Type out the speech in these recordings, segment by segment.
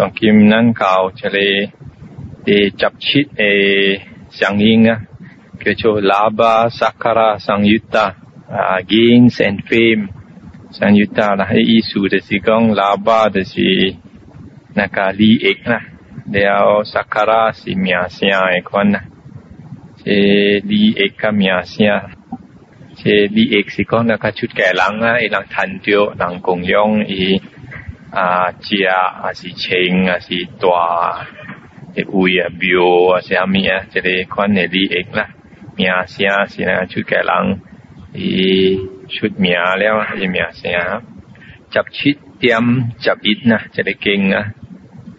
当今咱到这里第十七的响应啊，叫做 Laba Sakara Sangyutta 啊，Gains and Fame Sangyutta 啦，迄意思就是讲 Laba 就是那个利益啦，了 Sakara 是名声的款啦，是利益甲名声。是利益是讲那个出家人啊，伊人趁着人供养伊。啊食啊是穿啊是住啊，诶位啊庙啊啥物啊，即个款诶利益啦，名声是咱出家人伊出名了，伊名声十七点十一呐，即个经啊。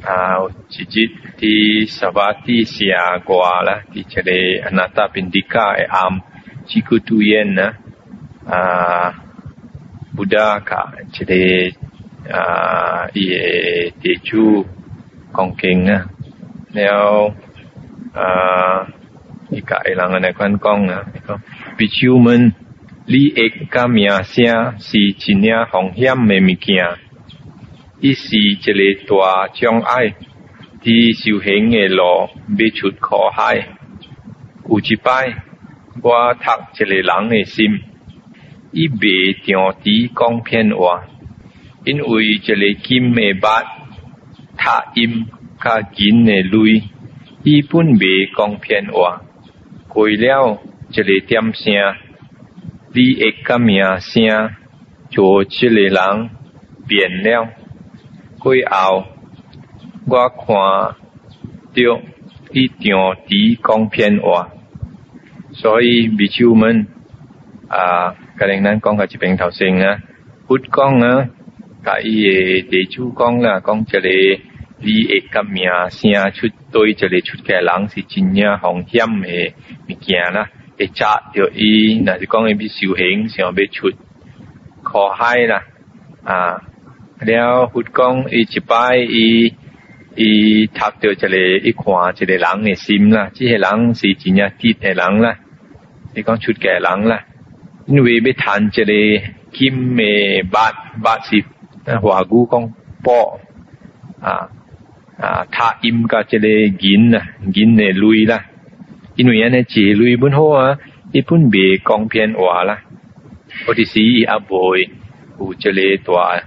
啊，jijit di sabati sia gua lah di cere anata pindika am ciku tuyen na ah Buddha ka cere 啊，耶！借租公钱啊，后啊，你改啷个那款讲啊？弟兄们，你益甲名声是一领风险的物件，一是一个大障碍，伫修行的路未出苦海。有一摆，我读一个人的心，伊未长只讲骗话。因为一个金的八塔音加金的镭，基本未讲骗话。开了一个点声，你一个名声，就这个人变了。过后，我看到一张纸讲骗话，所以袂少们啊，可能咱讲下只边头先啊，不讲啊。甲伊诶地主讲啦，讲一甲名声出对一个出家人是正风险诶物件啦？会扎着伊，那是讲伊唔修行，想俾出苦海啦。啊，了佛伊一摆伊伊读到一个，一看一个人诶心啦，即个人是真正啲诶人啦？你讲出家人啦，因为俾趁一个金诶八八是华语讲宝啊啊他音甲即个银啊银诶类啦因为安尼即个类本好啊一般未讲偏话啦我底时啊袂有即个大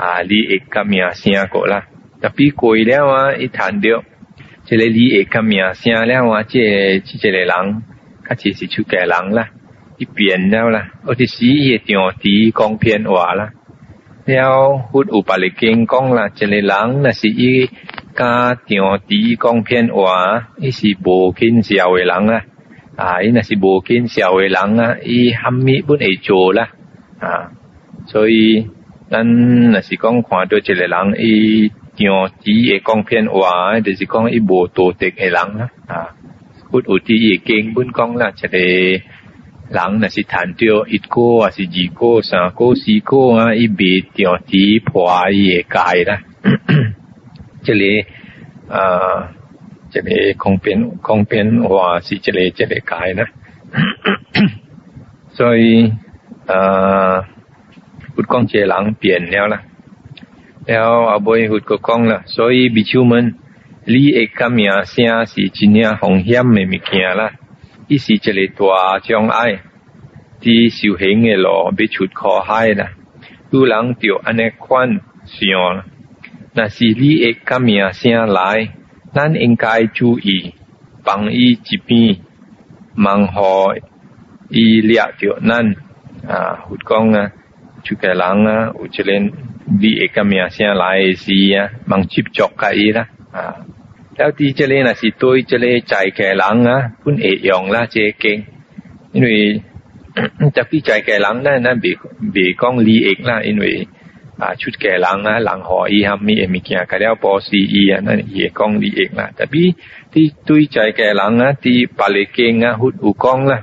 啊你会较名声过啦特别贵了啊一趁着即个你会较名声了啊即个即个人较实是手家人啦一变了啦我底时伊诶场地讲偏话啦了，我有把你见讲啦，这个人那是以家长子讲偏话，伊是无见社会人啊，啊，那是无见社会人啊，伊含米不会做啦，啊，所以咱那是讲看到这个人伊长子会讲偏话，就是讲伊无道德的人啦，啊，我有第一见本讲啦，这里。人若是赚着一个啊，是二个、三个、四个啊？一袂掉地破个界啦。即个啊，这个空编空编话是这个，这个界啦。所以啊，不即这人变了啦，了阿妹又佫讲啦，所以比丘们，你会感名声是真正风险的物件啦。一時一个大障碍，伫修行诶路要出苦海啦。有人着安尼款想，若是你一個咩声来，咱应该注意，帮伊一边，忙互伊掠着咱啊，護讲啊，即个人啊，或者連呢一個咩先嚟先啊，忙接甲伊啦啊！แล้วที่เจเลยน่ะสิโดยเจเลยจ่ายแข่หลังนะพุ่นเอกยองละเจเกงอันนี้จะพี่จ่ายแข่หลังนั่นนั่นเบเบ่ก้องลีเอกนะอันนี้ชุดแข่หลังนะหลังห่ออีหัมมีเอกมีเกียร์ก็แล้วพอซีเออันนั้นเอก้องลีเอกนะแต่พี่ที่ดูจ่ายแข่หลังนะที่ปาลิกเกงนะฮุดอุก้องนะ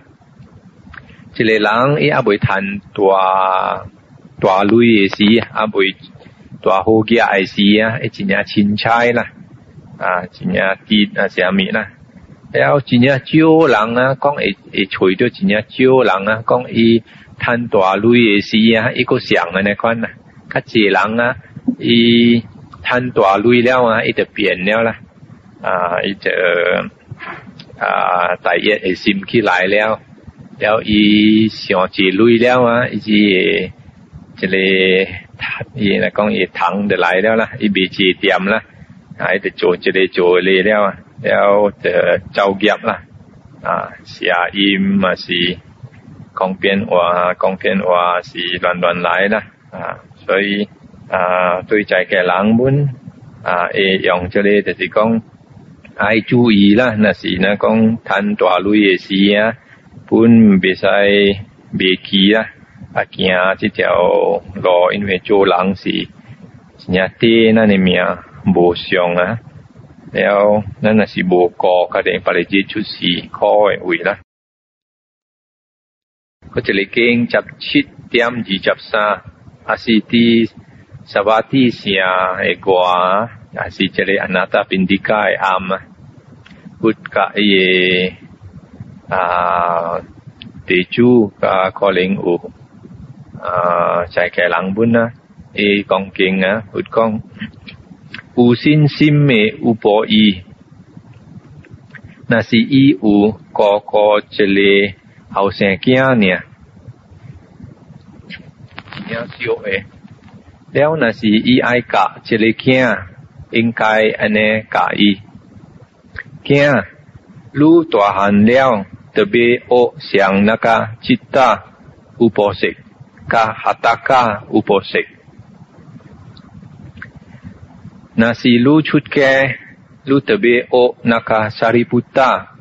เจเลยหลังอันนี้ไม่ทานตัวตัวรวยสิอันไม่ตัวหัวเกียร์ไอสิอันเป็นอะไรชินใช้นะ啊，今日跌啊，下面啦，还有今日招人啊，讲一一除掉，今日招人啊，讲一摊大累诶事啊，一个想啊，那款呐，他借人啊，一摊大累了啊，一直变了啦，啊，一直啊，大约诶，心气来了，了，一想借累了啊，以及这里他伊那讲伊糖的来了啦，一鼻子点啦。喺度做即个做了啊，有就招业啦，啊，下阴嘛是讲变话，讲变话是乱乱来啦，啊，所以啊对在嘅人们啊，用这个就是讲，爱注意啦，那是，那讲谈大路的事啊，本袂使袂记啊，啊行即条路，因为做人是，先要掂嗱你命。无相啊，了咱若是无顾，可能别日子出事，可会为啦。嗰一个经十七点二十三，也是啲十八地城嘅歌，也是即个安那达宾迪加嘅暗啊，佛教嘅啊地主啊可能有啊在嘅人本啊，伊讲经啊，佛讲。有信心美有博弈，那是以无哥哥这类后生囝呢，娘小诶，了那是以爱家这类囝，应该安尼嫁伊。囝，汝大汉了，特别恶想那个吉大，无婆惜，噶哈达噶无婆惜。那是卢出凯，卢特别哦，那叫“三皮土”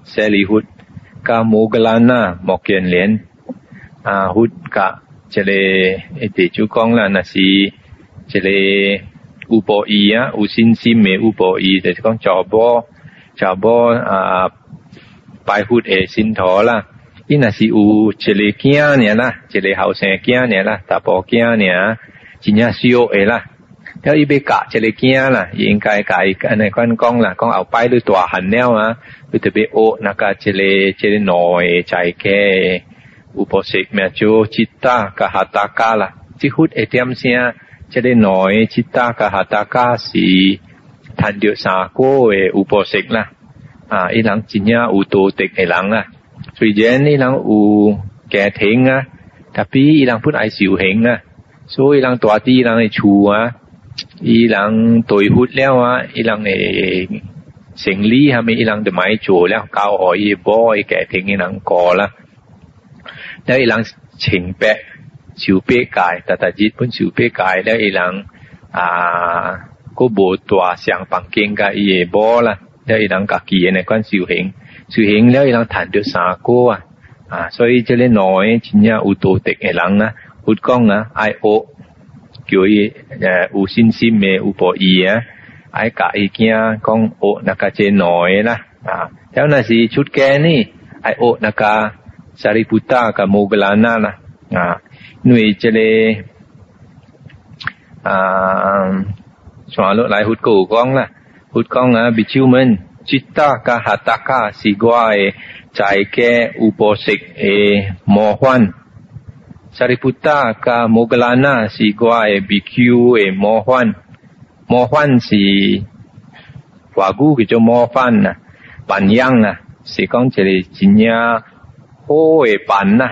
赛里户，卡摩格纳摩建联啊，户卡这里一点就讲啦，那是这里乌波伊啊，乌辛辛美乌波伊，就是讲乔波乔波啊，白户的辛托啦，伊那是有这里几年啦，这里好生几年啦，大波几年，今年小哎啦。ถ้วอีเบกะเจริญเกี้ยล่ะยังกายกาอันไหนก้อนกล้องล่ะก้องเอาไปด้วยตัวหันแนวอะพุทธเบโอนักกาเจริญเจริญหน่อยใจแก่อุปสิกเมจูจิตตากหัตากาล่ะจิฮุดเอเตียมเสียเจริญหน่อยจิตตากหัตากาสีทันเดียวสาโกเออุปสิกล่ะอ่าอีหลังจินยาอุตโตเกไอหลังอ่ะสุเยนอีหลังอูแก่เทงอ่ะแต่ปีอีหลังพุทธไอสิวเหงอ่ะสู้อีหลังตัวตีอีหลังไอชูอ่ะ伊人对付了啊伊人诶生理还没伊人着买做了交互伊诶某诶家庭伊人过啦了伊人清白就别改逐逐日本就别改了伊人啊佫无大上房间个伊诶无啦了伊人家己诶关修行修行了伊人谈着三个啊啊所以即个两个真正有道德诶人啊有讲啊爱学叫伊诶有信心诶，有博伊啊，爱教伊囝讲学那个真耐啦啊，然后那是出家呢，爱学那个沙利布达个摩格兰那啦啊，因为这里啊，传落来佛古讲啦，佛讲啊，比丘们。Citta ka hataka si gua e chai ke uposik e mohan Sariputta ka Mogalana si Gua e BQ e eh, Mohan. Mohan si Wagu ke jo Mohan na. Ah. Banyang na. Ah. Si kong jadi jinya Ho e Ban na.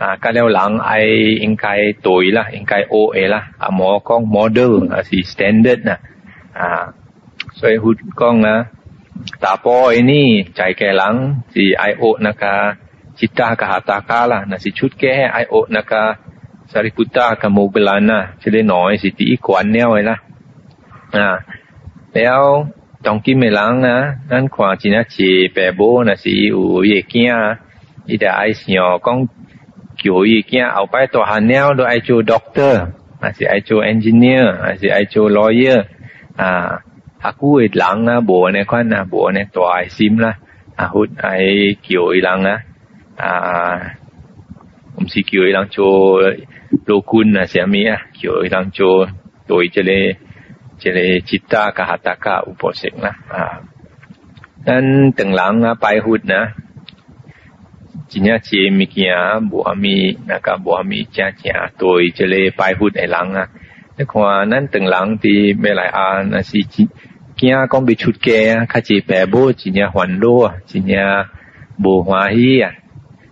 Ah, ha, kalau lang ai ingkai toy lah, ingkai O e lah. Ah, mo kong model ha, si standard na. Ah, so eh, hud kong na. Ah. Tapo ini cai kelang si I O na ka. จิตตากหาตากาละนะสิชุดแก้ไอโอนะกะสาริพุตตากมูเบลานะจะได้น้อยสิตีกวันเนี่ยไว้ละอ่า แล้วตองกินไม่ลังนะนั่นความจินาจีเปโบนะสิอูเยกี้อีเดไอสิโอก้องเกี่ยวยี่เกี้ยเอาไปต่อหันแนว โดยไอจูด็อกเตอร์อาจจะไอจูเอนจิเนียร์อาจจะไอจูลอเยอร์อ่าฮักกู้ไอีหลังนะบัวในควันนะบัวในตัวไอซิมนะอาหุดไอเกี่ยวอหลังนะ啊，我们是叫伊人做罗坤啊，啥物啊，叫伊人做对这里这里吉他甲哈达甲有保证啦啊。咱等人啊，拜佛呢，真正是物件无咪那个无咪真正对这里拜佛的人啊，你看咱等人伫马来亚那是真。惊讲未出家啊，较是爸母真正烦恼啊，真正无欢喜啊。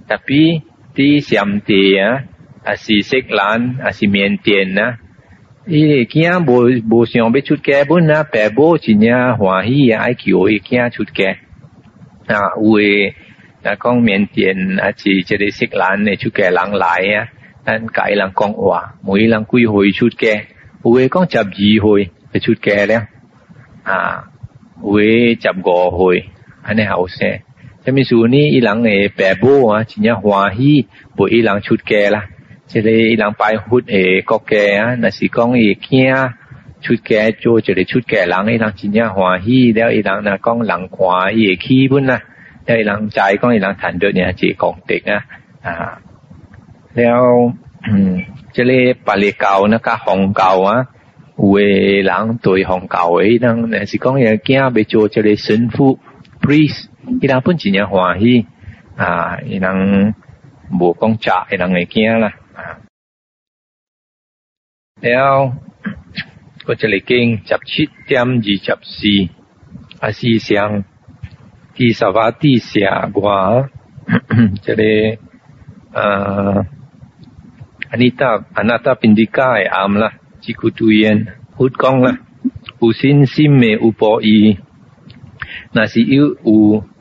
Tapi di siam dia ah, asi seklan asi mientien na. Ah. Ie kia bo bo siam be chut ke bun na ah, pe bo chinya hua hi ai kyo e kia chut ke. Na à, ue na à, kong mientien asi à, chere seklan ne chut ke lang lai á. Nan kai lang kong wa mui lang kui hoi chut ke. Ue kong chap ji hoi chut ke le. À, ue chap go hoi. Anh ấy hậu xe. 像咪说呢，伊人诶，摆波啊，真正欢喜，布伊人出家啦。这类伊人拜佛诶，国家啊，若是讲伊也惊出家做一个出家人，伊人真正欢喜。了伊人若讲人看伊诶气氛啊，了伊人在讲伊人谈着呢，只功德啊啊。了嗯，这类巴利教那个红教啊，有诶人对红教诶，伊能那是讲伊也惊未做这个神父，priest。伊人本真正欢喜啊，伊人无讲诈，伊人会惊啦啊。了，我这里经十七点二十四啊，思想第十八地下我这里呃，安尼达安那达宾迪加的暗啦，吉古杜烟，佛讲啦，有信心的有博义。nasiu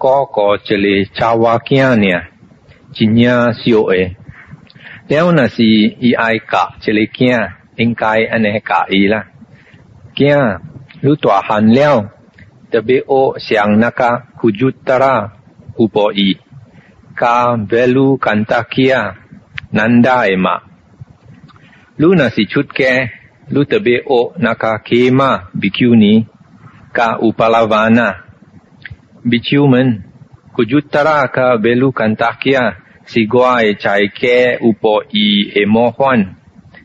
ko ko chele chawa kya nia jinya sio e teo na si i ai ka chele kya in kai ane ka i la kya lu twa han liao de be o siang na ka kujutara upo i ka velu kanta kya nanda e ma lu na si chut ke lu te be o na ka kema bikuni ka upalawana biciuman kujutaraka belu kantakia si goa e chaike upo i e mohwan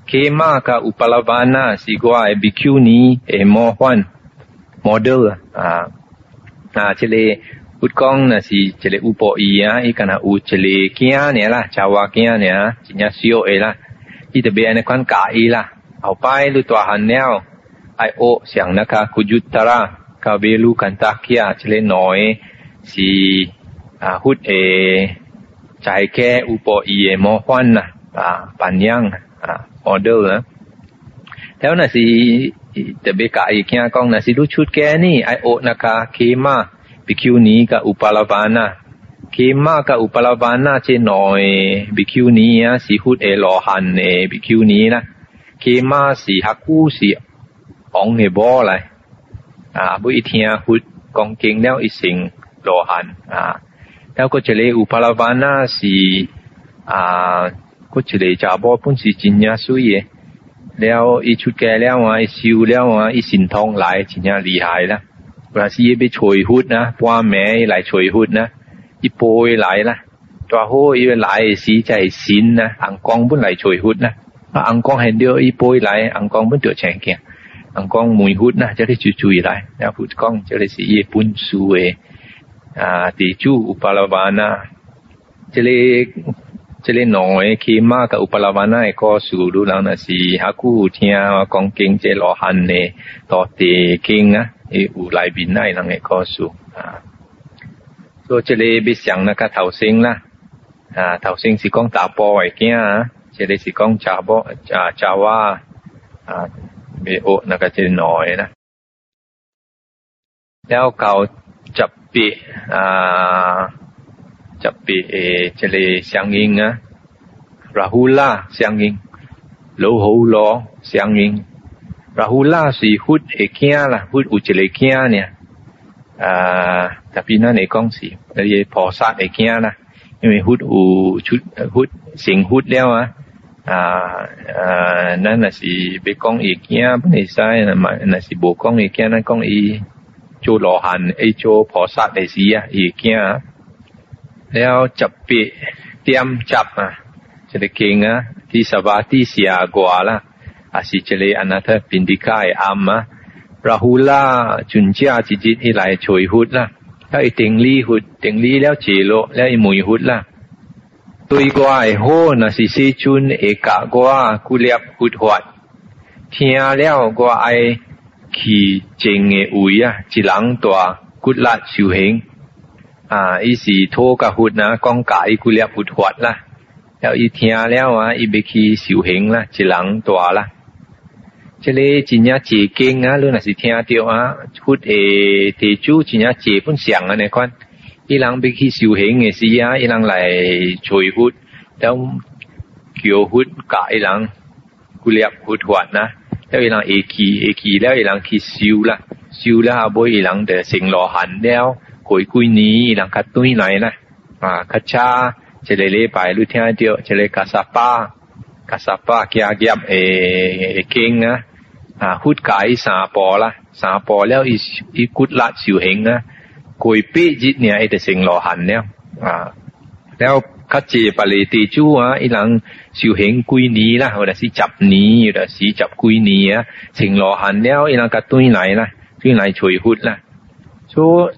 kema ka upalavana si guai e bikuni e model ah na cile utkong na si chile upo i ya i u cile kia ni lah chawa kia ne chinya sio e la i de be ne kan ka i au pai lu to han neo ai o siang na ka kujutara ก็เบลูกันตักยาเชลน้อยสีอาฮุดเอใจแค่อุปอีเอมอควันนะอ่าปัญญังอ่าออเดอร์นะแล้วนะสีจะเบกาอีกอค่างกองนะสีรู้ชุดแกนี่ไอโอนะคะเคมาบิคิวนี้กับอุปาลวานะเคมากับอุปาลวานะเจ่น่อยบิคิวนี้อ่ะสีฮุดเอลอหันเอบิคิวนี้นะเคมาสีฮักกูสีอองเฮบออะไร啊！每一天佛講經了一生罗汉啊！然后嗰一有五八六班是啊，过一嚟茶煲本是真嘅水嘢，然後一出街啊，下修了啊，一心痛来真嘅厉害啦！嗰是一被吹拂啦，半暝来吹拂啦，一波来啦。但好，好要来的就在神啦，暗光来嚟吹拂啊暗光很要一波来，暗光本就長見。南康梅户呐，这里吹吹来，南户康这里是耶文苏诶，啊，地处乌巴拉巴纳，这里这里两位起码到乌巴拉巴纳的果树，路朗那是还古听光景这老汉呢，多地经啊，有来宾呐，两位果树啊，所以这里别想那个逃生啦，啊，逃生是讲打波为惊啊，这里是讲打波打打哇啊。มีอุนกจินหน่อยนะแล้วเก่าจับปีอ่าจับปีเอเจเลเซียงอิงนะราหูล่าเซียงอิงโลโหลอเซียงอิงราหูล่าสีฮุดเอเคียล่ะฮุดอุเจเลเคียเนี่ยอ่าแต่พี่นั่นเอกองสีแล้วยพอซาเอเคียนะ因为 hút อูชุด hút สิง hút แล้วอ่ะ่าอ่านั่นน่ะสิไปกองอีกเนี่ยไม่ใช่นะมันน่ะสิบุกกองอีกเนี่ยนั่นกองอีจูหลอหันไอ้จูพอสัตวไอ้สิอ่ะอีกเน่แล้วจับปีเตรียมจับน่ะจะได้เก่งอะที่สวาที่เสียกว่าละอาศิเจลีอันนั้เป็นดีกายอามะ ราหูล่าจุนเจ้าจิจิตีห้ไหลช่วยหุดละถ้าไอ้เต็งลี่หุดเต็งลี่แล้วเจโลแล้วไอมวยหุดละ对我的好，那是师尊也教我古立佛法。听了我爱去正的会啊，一人多古立修行啊，伊是托个福讲刚伊古立佛法啦。要伊听了啊，伊别去修行啦，一人多啦。这里真正结经啊，你若是听着啊，佛的地主真正结分享啊，你看。伊人要去修行嘅时啊，伊人来隨佛，了叫佛教伊人佢念佛法呐，了伊人會記會記了伊人去修啦，修了後尾伊人就成罗汉了，过几年伊人較轉来啦，啊較差一個礼拜你聽到一個加沙巴加沙巴加诶诶经啊，啊佛教伊三步啦，三步了伊伊骨力修行啊。กุยปีจิตเนี่ยไอ้แต่สิ่งหลหันเนี่ยอ่าแล้วขจเจปาเลตีจูอ่ะอีหลังสิวเหงกุยนี้ละเวลาสิจับนี้เวลาสิจับกุยนี้อ่ะสิ่งหล่อหันเี่ยไอีหลังกระตุ้ยไหนนะตุ้ยไหนช่วยหุดนะช่ย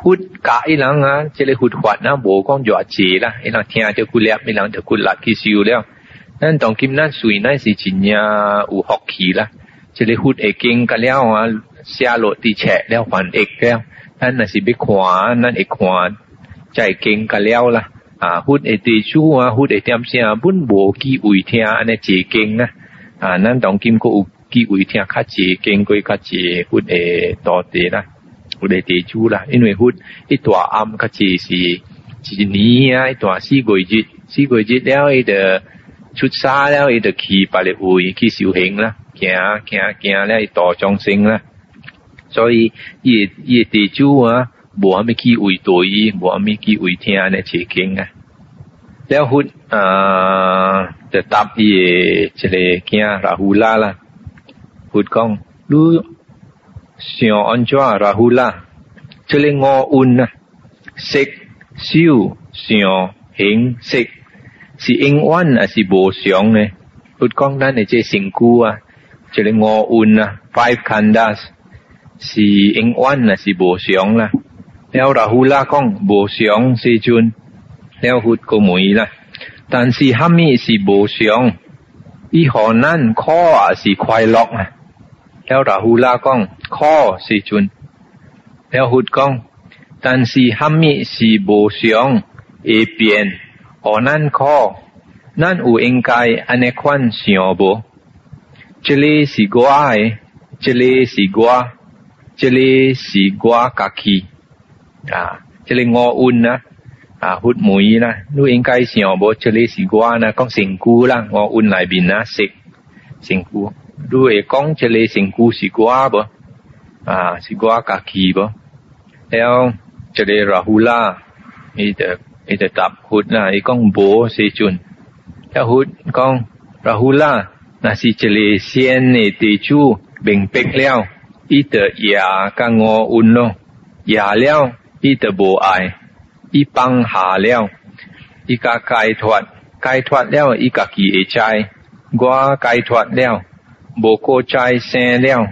หุดกะอีหลังอ่ะจริหุดขวัดนะโบก้องหยอดจีละอีหลังเทียจะกุเล็บอ้หลังจะกุหลักกิสิวแล้ว นั่นต้องกิมนั่นสุยนั่นสิจินยาอูหอกขี่ละจะเลหุดเอเก่งกันแล้วอ่ะเสียโลตีแฉะแล้วขวัญเอกแล้ว咱那是别看，咱也看，再见个了啦。啊，我的地主啊，我的点声啊，本无机会听，尼济镜啊。啊，咱当今可有机会听，可借镜归较济，我的大地啦，我的地主啦。因为我一段暗，较济是是年啊，一段四个月，四个月了，一着出沙了，一个七八的位去修行啦，行行行了，大众生啦。所以伊伊地主啊，无阿咪去为多伊，无阿咪去为听安尼切经啊。了后啊，就答伊一个囝拉胡拉啦，佛讲你想安怎拉胡拉？这里我运啊，色、修、想、行、识，是永远还是无常呢？佛讲咱的这身躯啊，这里我运啊，five khandas。是永远啦，是无常啦。那拉胡拉讲无常是尊，那会个没啦。但是哈咪是无常，伊可难可啊是快乐啊。那拉胡拉讲可是尊，那会讲，但是哈咪是无常，一边可难可，那有应该安尼款想不？这里是我哎，这里是我。这个是我家己啊，这个我温啦，啊，血梅啦，你应该想无，这个是我啦，讲成句啦，我温内面啦，食成句，你会讲这个成句是我无？啊，是我家己无？แล้ว这个ราหูล่ามีแต่มีแต่ตับหุดนะไอ้ก้องโบเซจุนแล้วหุดก้องราหูล่านะสิเจเลเซียนในตีจูเบ่งเป็กแล้ว伊得夜甲我问咯，夜了，伊得无爱，伊放下了伊甲解脱，解脱了，伊家己会债，我解脱了，无过债生了，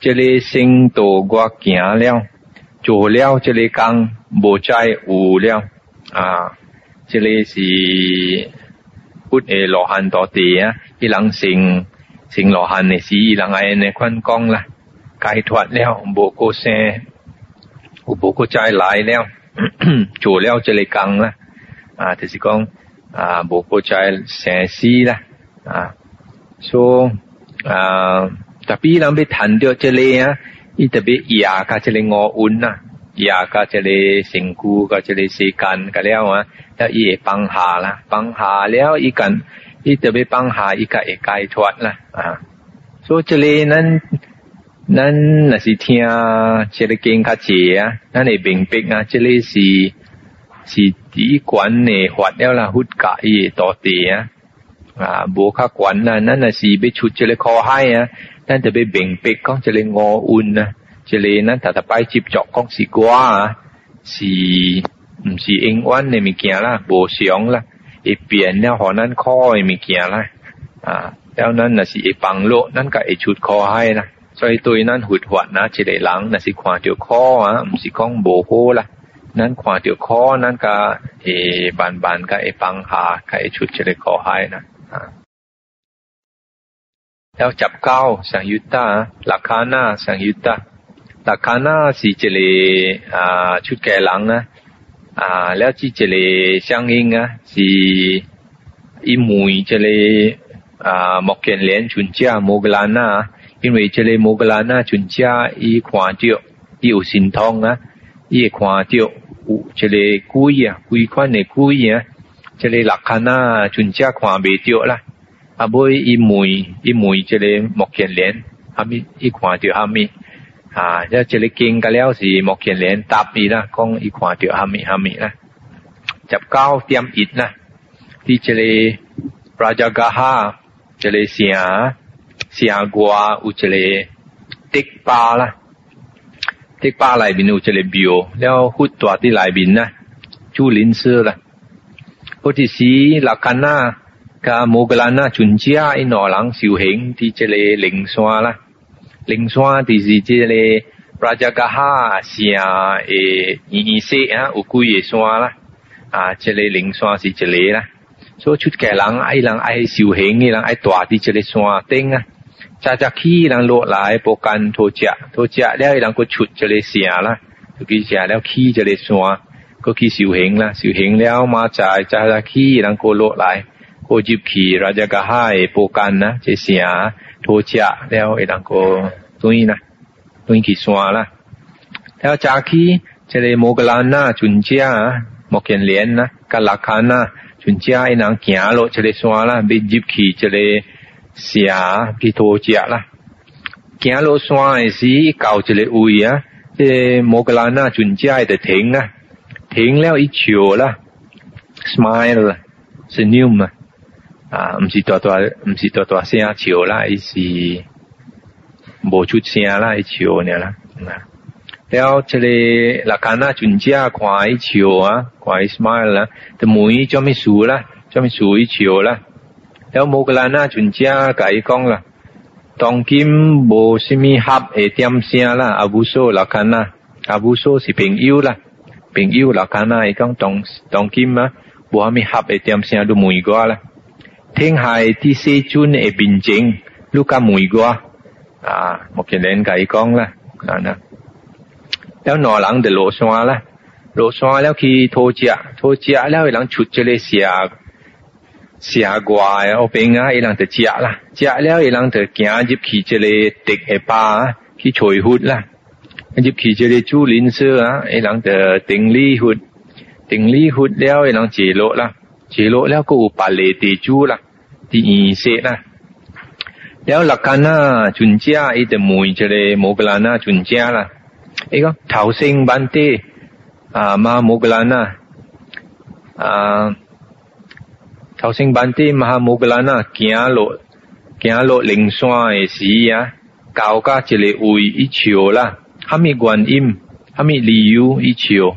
这个圣道我行了，做了即个讲无债有了啊，这个是不诶罗汉多的啊，伊人成成罗汉的是，伊人爱的宽讲啦。ไกลถวัดแล้วบุกุเซอุบุกใจหลายแล้วจู่แล้วจะเลยกังละอ่าที่สิกองอ่าบุกุใจแสนซีละอ่าโซอ่า t a ปีเราไปทันเดียวจะเลยอ่ะอีตะเบียาก็จะเลยงออุ่นนะอยากก็จะเลยสิงคูก็จะเลยสีกันก็แล้วอ่ะแล้วอีปังหาละปังหาแล้วอีกันอีแต่ไปปังหาอีกะเอกายถวัดละอ่า so จะเลยนั้น咱若是听即个跟较济啊，咱会明白啊？即个是是主管呢，发啦，了好伊易多的啊。啊，无较管啊，咱若是被出即个靠嗨啊。咱特别明白讲即个我运啊，即个咱逐逐摆接触讲是我啊，是毋是英文诶物件啦？无想啦，会变互可能靠物件啦啊。咱若是方落，咱甲会出靠嗨啦。所以对咱佛法那一个人，若是看着苦啊，毋是讲无好啦。咱看着苦，咱甲会慢慢甲会放下，甲会出一个苦海啦。啊，แล้วจับเก้าสังยุตตาหลักคานาสังยุตตาหลักคานา是一个啊出家人啊啊，แล้ว是一个相应啊，是伊每一个啊目犍连尊者摩格兰啊。因为这个摩格拉那尊者伊看到伊有神通啊，伊会看到有这个鬼啊，鬼款的鬼啊，这个六卡那尊者看未到啦。啊，尾伊问伊问这个目犍连，阿咪伊看到阿咪。啊，即这个经噶了是目犍连答伊啦，讲伊看到阿咪阿咪啦，十九点一啦，伫这个布拉 j 哈这个城。城外有一个迪巴啦，迪巴内面有一个庙，了佛大伫内面啦，主林寺啦。嗰啲是拉近啦，甲摩格兰啦、全家因兩人修行伫即个靈山啦，靈山就是即个拉加加哈城诶二色啊，有幾個山啦，啊，即個靈山是一個啦，所以出家人愛人愛修行嘅人愛住伫即個山頂啊。จากจากขี้หลังโลหลายโปกันโทเจโทเจแล้วหลังก็ฉุดจะเลยเสียละทุกีเสียแล้วขี้จะเลยสัวก็ขี้สิวเหงละสิวเหงแล้วมาจ่ายจากจากขี้หลังโกโลหลายโกจิบขี่ราชกะให้โปกันนะจะเสียโทเจแล้วหลังก็ตุ้ยนะตุ้ยขี้สัวละแล้วจากขี้จะเลยโมกลานหน้าจุนเจ้าหมกเกนเลียนนะกัลหลักขานะจุนเจ้าไอ้นางเขียโลจะเลยสัวละไปจิบขี่จะเลย下彼土食啦。行落山诶时，到一个位啊，这摩格兰啊，准家的停啊，停了伊笑啦，smile 啦，是 new 嘛，啊，毋是大大，毋是大大声笑啦，伊是无出声啦，伊笑尔啦，啊，了这个拉卡那准家看伊笑啊，看伊 smile 啦，就问伊做咩事啦，做咩事伊笑啦。有冇個啦那全家甲伊講啦，當今無啥物合會點聲啦，阿母嫂啦看啦，阿母嫂是朋友啦，朋友啦看啦，伊講當當今啊，無啥物合會點聲都問我啦，天下啲世尊嘅辯證，你敢問我啊？目前人甲伊講啦，啊嗱，有內人就落山啦，落山了去討食，討食了，人出一個社。社外诶，后边啊，伊人着食啦，食了伊人着行入去即个竹下巴去找血啦，入去即个主林社啊，伊人着定理血，定理血了，伊人坐落啦，坐落了，佫有别类地主啦，伫医室啦。了六间啊，全家伊着问即个摩格兰啊，全家啦，伊讲头先班底啊，嘛摩格兰啊，啊。头先班底，玛哈穆格拉那行落行落灵山的时啊，搞个这里会一笑啦，哈咪原因，哈咪理由一笑。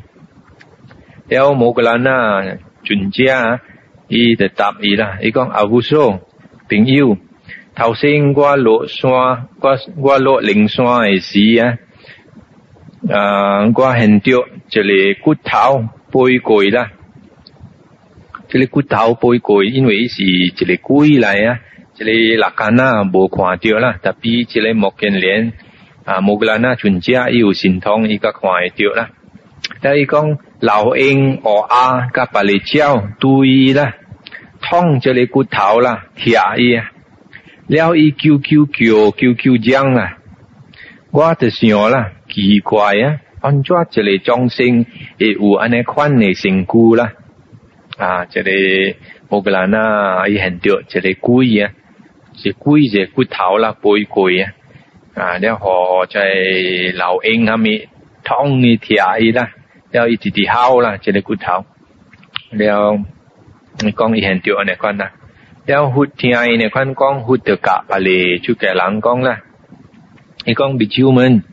了，穆格拉那专家，伊就答伊啦，伊讲阿胡说，朋友，头先我落山，我我落灵山的时啊，啊，我很多这里骨头背具啦。即个骨头背过，因为一时即系归来啊！即个落架啊无看到啦。特别即个莫根良啊，莫嗰人啊，全家又神通，依个看得到啦。但系讲老鹰、何阿甲百里蕉对啦，痛即个骨头啦，吃伊啊，了伊叫叫叫叫叫聲啊！我就想啦，奇怪啊，安怎即个掌聲，会有安尼款的成果啦。啊，这个乌克兰啊，伊很多这个龟啊，是龟是骨头啦，背龟啊，啊，然后在老鹰下面汤的铁啦，然后一直直烤啦，这个骨头，然后你讲伊很多那款啦，然后听那款讲，胡得甲巴里就给人讲啦，伊讲比丘们，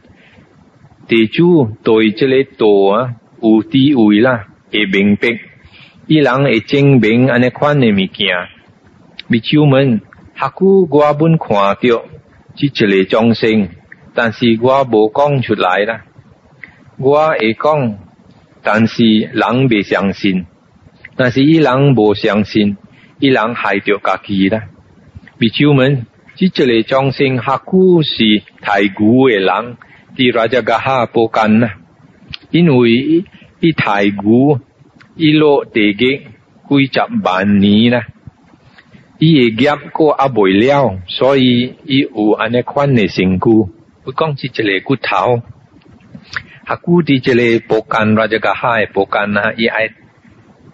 地主对这个道啊，有地位啦，会明白。伊人会证明安尼款诶物件，未主们，下古我本看到，即一个装神，但是我无讲出来啦。我会讲，但是人未相信，但是伊人无相信，伊人害着家己啦。未主们，即一个装神下古是太古诶人，伫拉只家哈不干呐，因为伊太古。อิโลเตเกคุยจับบานนี้นะอีเกียบก็อบ่อยแล้วสอยอีอูอันนี้ควันในสิงกูกูกล้องจิเจเลกูเท้าหากูดีเจเลโปกันราจกให้โปกันนะอีไ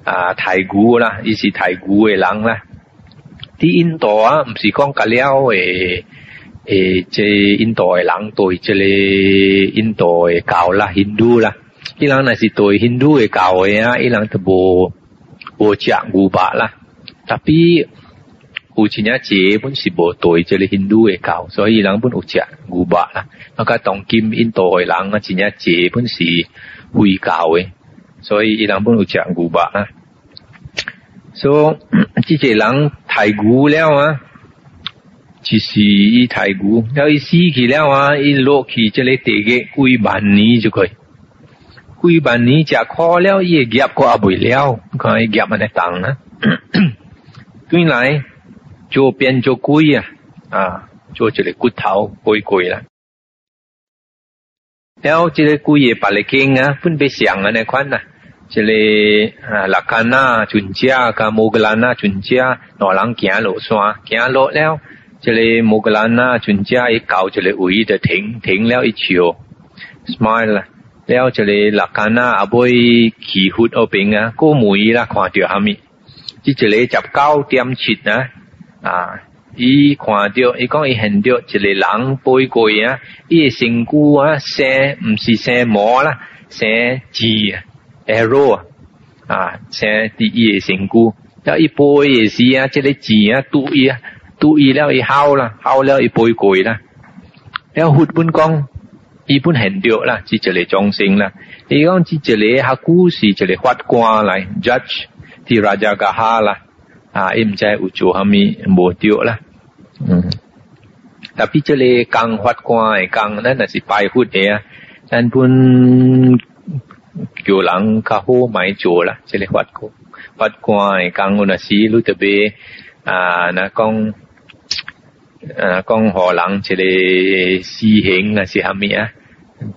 อ่าไทยกูนะอีสิไทยกูเอลังนะที่อินต่อ่ะมสิกล้องกะเลี้ยวเอเอเจอินต่อเอหลังตัวเจเลอินต่อเกาละฮินดูละ伊样若是对印度嘅教诶啊，伊人都无无食牛百啦。特别有一嘅姐本是无对即个印度嘅教，所以依样本有食牛百啦。咁甲当今印度诶人啊，一日姐本是会教诶，所以伊人本有食牛百啦。所以个人太古了啊，只是伊太古，有伊死去了啊，一落去即个地个几万年就可以。ุยบันนี้จะขอแล้วเย่เกียบก็อาบุยแล้วก็เกียบมันได้ตังนะตุ้ยไหนจูเปียนจูกุยอ่ะอ่าจูจะเลยกุดเท้ากุยกุยละแล้วจะเลยกุยเยปาเลยเก่งนะพุ่นไปเสียงอะในควันนะจะเลยอ่าลักกาหน้าจุนเจ้ากับโมกลานาจุนเจ้าหนอหลังเกียรโลซ้าเกียรโลแล้วจะเลยโมกลานาจุนเจ้าไอ้เก่าจะเลยอุ้ยจะถึงถึงแล้วไอ้เชียวสม m i ละ了就你立干那阿妹去喝一瓶啊，过梅啦，看到下面，即一个十九点七啊，啊，伊看到，伊讲伊见到一个冷杯过啊，伊个成果啊，生毋是生毛啦，生啊 a p p l e 啊，生啲个成果，要一播也是啊，即个枝啊，多啊，多咗一好啦，好了一杯杯啦，后血本光。基本很对啦，是一个众生啦。伊讲是一个下古是一个法官来 judge，啲拉家噶哈啦，啊，伊毋知有做虾米无对啦，嗯。特别这里讲法官诶讲，咱若是拜佛诶啊，咱本叫人较好买做啦，这里法官法官诶讲，若是你特别啊，若讲。啊，讲互人一个私刑啊，是虾米啊？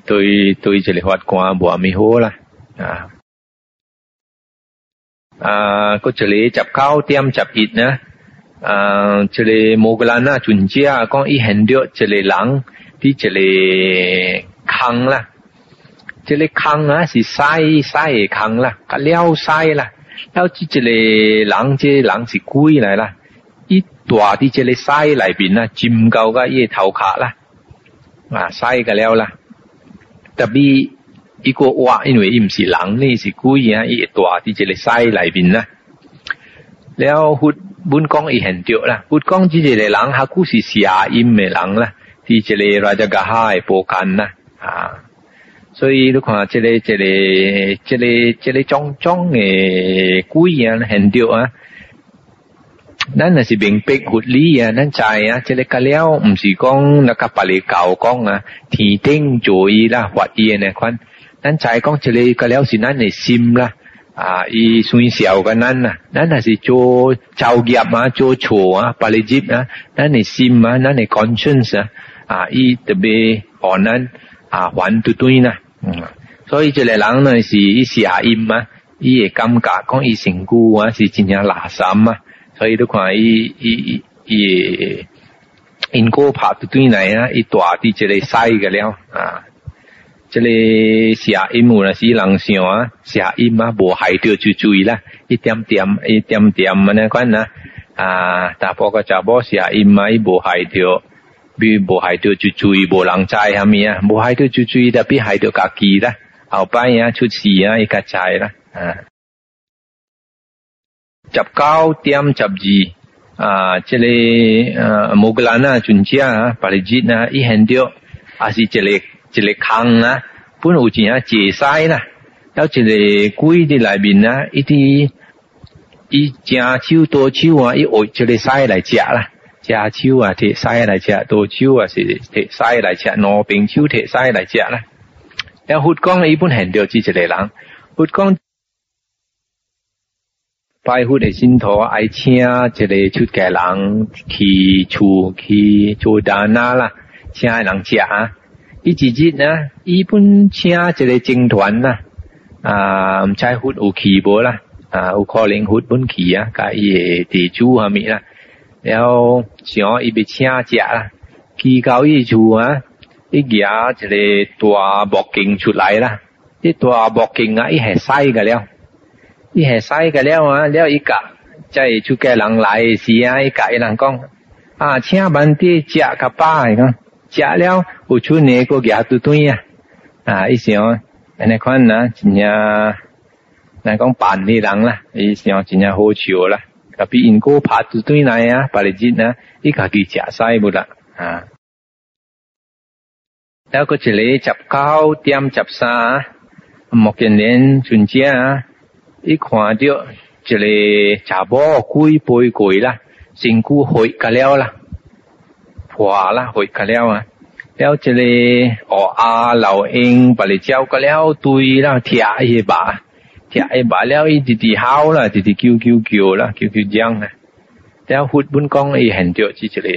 对对，这里划过，不有米糊啦。啊，啊，这里抓铐、点帽、抓衣呢。啊，这里摩个兰呐，准机啊，讲一很多，这里人，滴这里坑啦。这里坑啊，是塞塞坑啦，个撩塞啦，撩起这里人这人是鬼来了。一大的这里塞来边呐，金高个一头壳啦，啊，塞个撩啦。特别一个蛙，因为伊毋是人，呢是鬼啊，伊大伫即个西内面啦。了，佛本讲伊现着啦，佛讲即个人，他故是邪音诶人啦，伫即个拉只个哈诶波干啦啊。所以你看、这个，即、这即、个即个即个即个种种诶鬼啊，现着啊。那那是 b e i n 啊，那才啊，这类咖料毋是讲那个巴黎旧讲啊，提灯、烛衣啦、花衣啊，那款，那才讲这类咖料是那内心啦，啊，伊算小个那呐，那那是做交易啊，做错啊，巴黎急啊，那内心啊，那内 conscience 啊，啊，伊特别好那啊，还多对嗯，所以这个人呢是一些阴嘛，伊会感觉讲伊成功啊，是真正垃圾嘛。所以都看伊伊伊，因果拍到转嚟啊！一大滴即个晒个了啊！即个下一幕嗱，是人想啊，下一幕无害到就注意啦，一点点一点点咁那款啦。啊，但波不过就波下一幕冇害到，边无害到就注意，无人踩虾米啊，无害到就注意，特别害到家己啦，后摆啊出事啊，一隔知啦啊。chập cao tiêm chập gì à chele moglana chunchia parijina i hendio asi chele chele khang na pun uchinya che sai na yao chele kui đi lại bên na à, iti i chia chiu to chiu à i oi chele sai lại chia la chia chiu à thì sai lại chia to chiu à thì thì sai lại chia nó bình chiu thì sai lại chia la yao hút con i pun hendio chi chele lang hút con 拜佛的信徒爱请一个出家人去处去做大哪啦，请人吃啊！一季节呢，一本请一个僧团啦，啊，采佛有去无啦，啊，有可能佛本祈啊，甲伊野地主下面啦，然后想伊边请吃啦，去到伊厝啊，伊野一个大木镜出来啦，这大木镜啊，伊还晒个了。你係使嘅了啊，了一格，即係出家人來時啊，一格一人講啊，請問啲食甲飽講，食了有出呢個牙嘟嘟啊，啊，伊想安尼款啊，真正人講扮啲人啦，伊想真正好笑啦，特別因果拍嘟嘟來啊，把你日啊，伊家己食使冇啦啊。แล้วก็จะเลยจับเข้าเตรียมจับซาหมกเกนเลนจุนเจีย一看到就个查某攰背攰啦，先估去噶了啦，破啦去噶了啊！了就嚟哦啊老鹰把你教噶了，对啦，踢伊一踢啊一把了直直好啦，弟直叫叫叫啦，叫叫嚷啦。等下血本讲又痕着，就个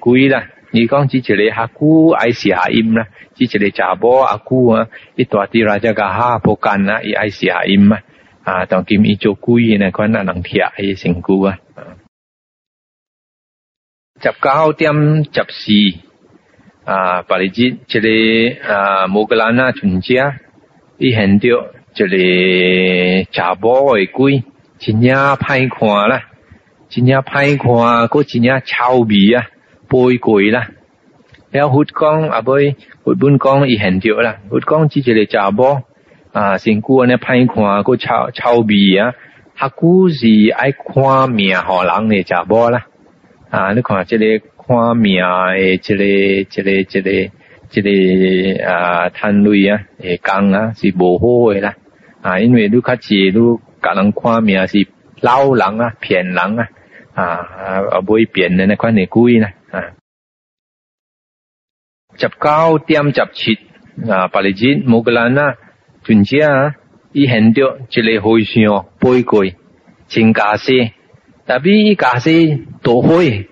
鬼啦。你讲就嚟下估矮时下音啦，就个查某阿姑啊，一大弟来只个哈仆干啦，伊爱时下音啊。啊，当今伊做古语呢，看那人听伊成句啊。十九点十四啊，八日节，这个啊，摩格兰纳村家，伊现着这个查甫的鬼，真正歹看啦，真正歹看，佮真正臭味啊，背鬼啦。了，佛讲啊，尾佛本讲伊现着啦，佛讲只一个查甫。啊！身躯安尼歹看个臭臭味啊！佢古是爱看命，互人嚟食某啦？啊！你看即个看命诶，即个即个即个即个啊，摊累啊，诶，工啊，是无好诶啦。啊，因为你较济，你甲人看命，是捞人啊，骗人啊，啊，啊，啊，会变诶，那款诶故意啦。啊，十九点十七啊，巴黎钱冇格啦啊。专家伊现着一个和尚背过，真假释，特别伊假释多会，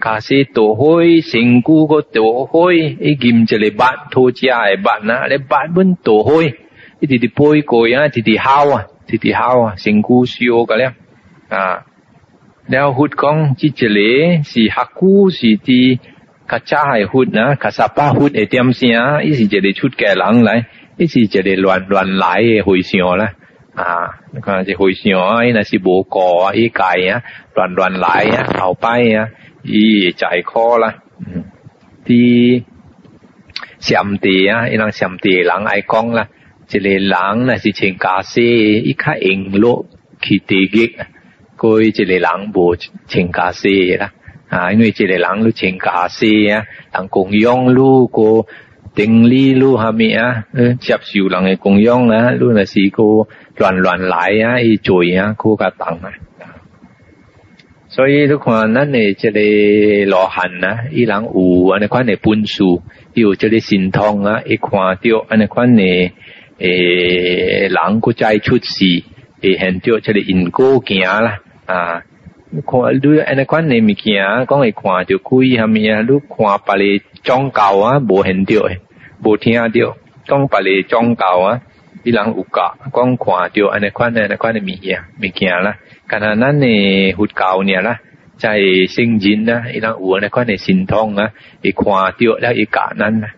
假释多会，身躯个多会，伊金一个 bat 拖车诶 bat 呐，咧 bat 本多会，伊直直背过啊，直直哮啊，直直哮啊，身躯烧个了啊。แล้วหุดกองจิจเลสีฮักกูสีตีกระจายหุดนะกระสับป้าหุดไอเตียมเสียอีสิเจเลชุดแก่หลังไหล这是一个乱乱来、回想啦啊！你看这回想啊，那是博啊，一改啊，乱乱来啊，跑掰呀，咦，再考啦。嗯，第，上地啊，人上地人爱讲啦，这里人呢，是陈假溪，一卡银罗去地狱，啊。以这里人不陈家溪啦啊，因为这里人都陈假溪啊，人公用路过。定力路下米啊，接受人的供养啊，路那是个乱乱来啊，一嘴啊，可个等啊。所以你看，咱的这个罗汉啊，伊人有啊，你看呢，本书又这个心痛啊，一看到啊，你款呢，诶，人，哥再出世，会现掉这个因果行啦啊。看你安尼款诶物件啊讲会看着鬼啥物啊你看别个宗教啊无现着诶无听着讲别个宗教啊伊人有教讲看着安尼款诶安尼款诶物件物件啦敢若咱诶佛教尔啦在圣经啊伊人有安尼款诶神通啊伊看着了伊教咱啊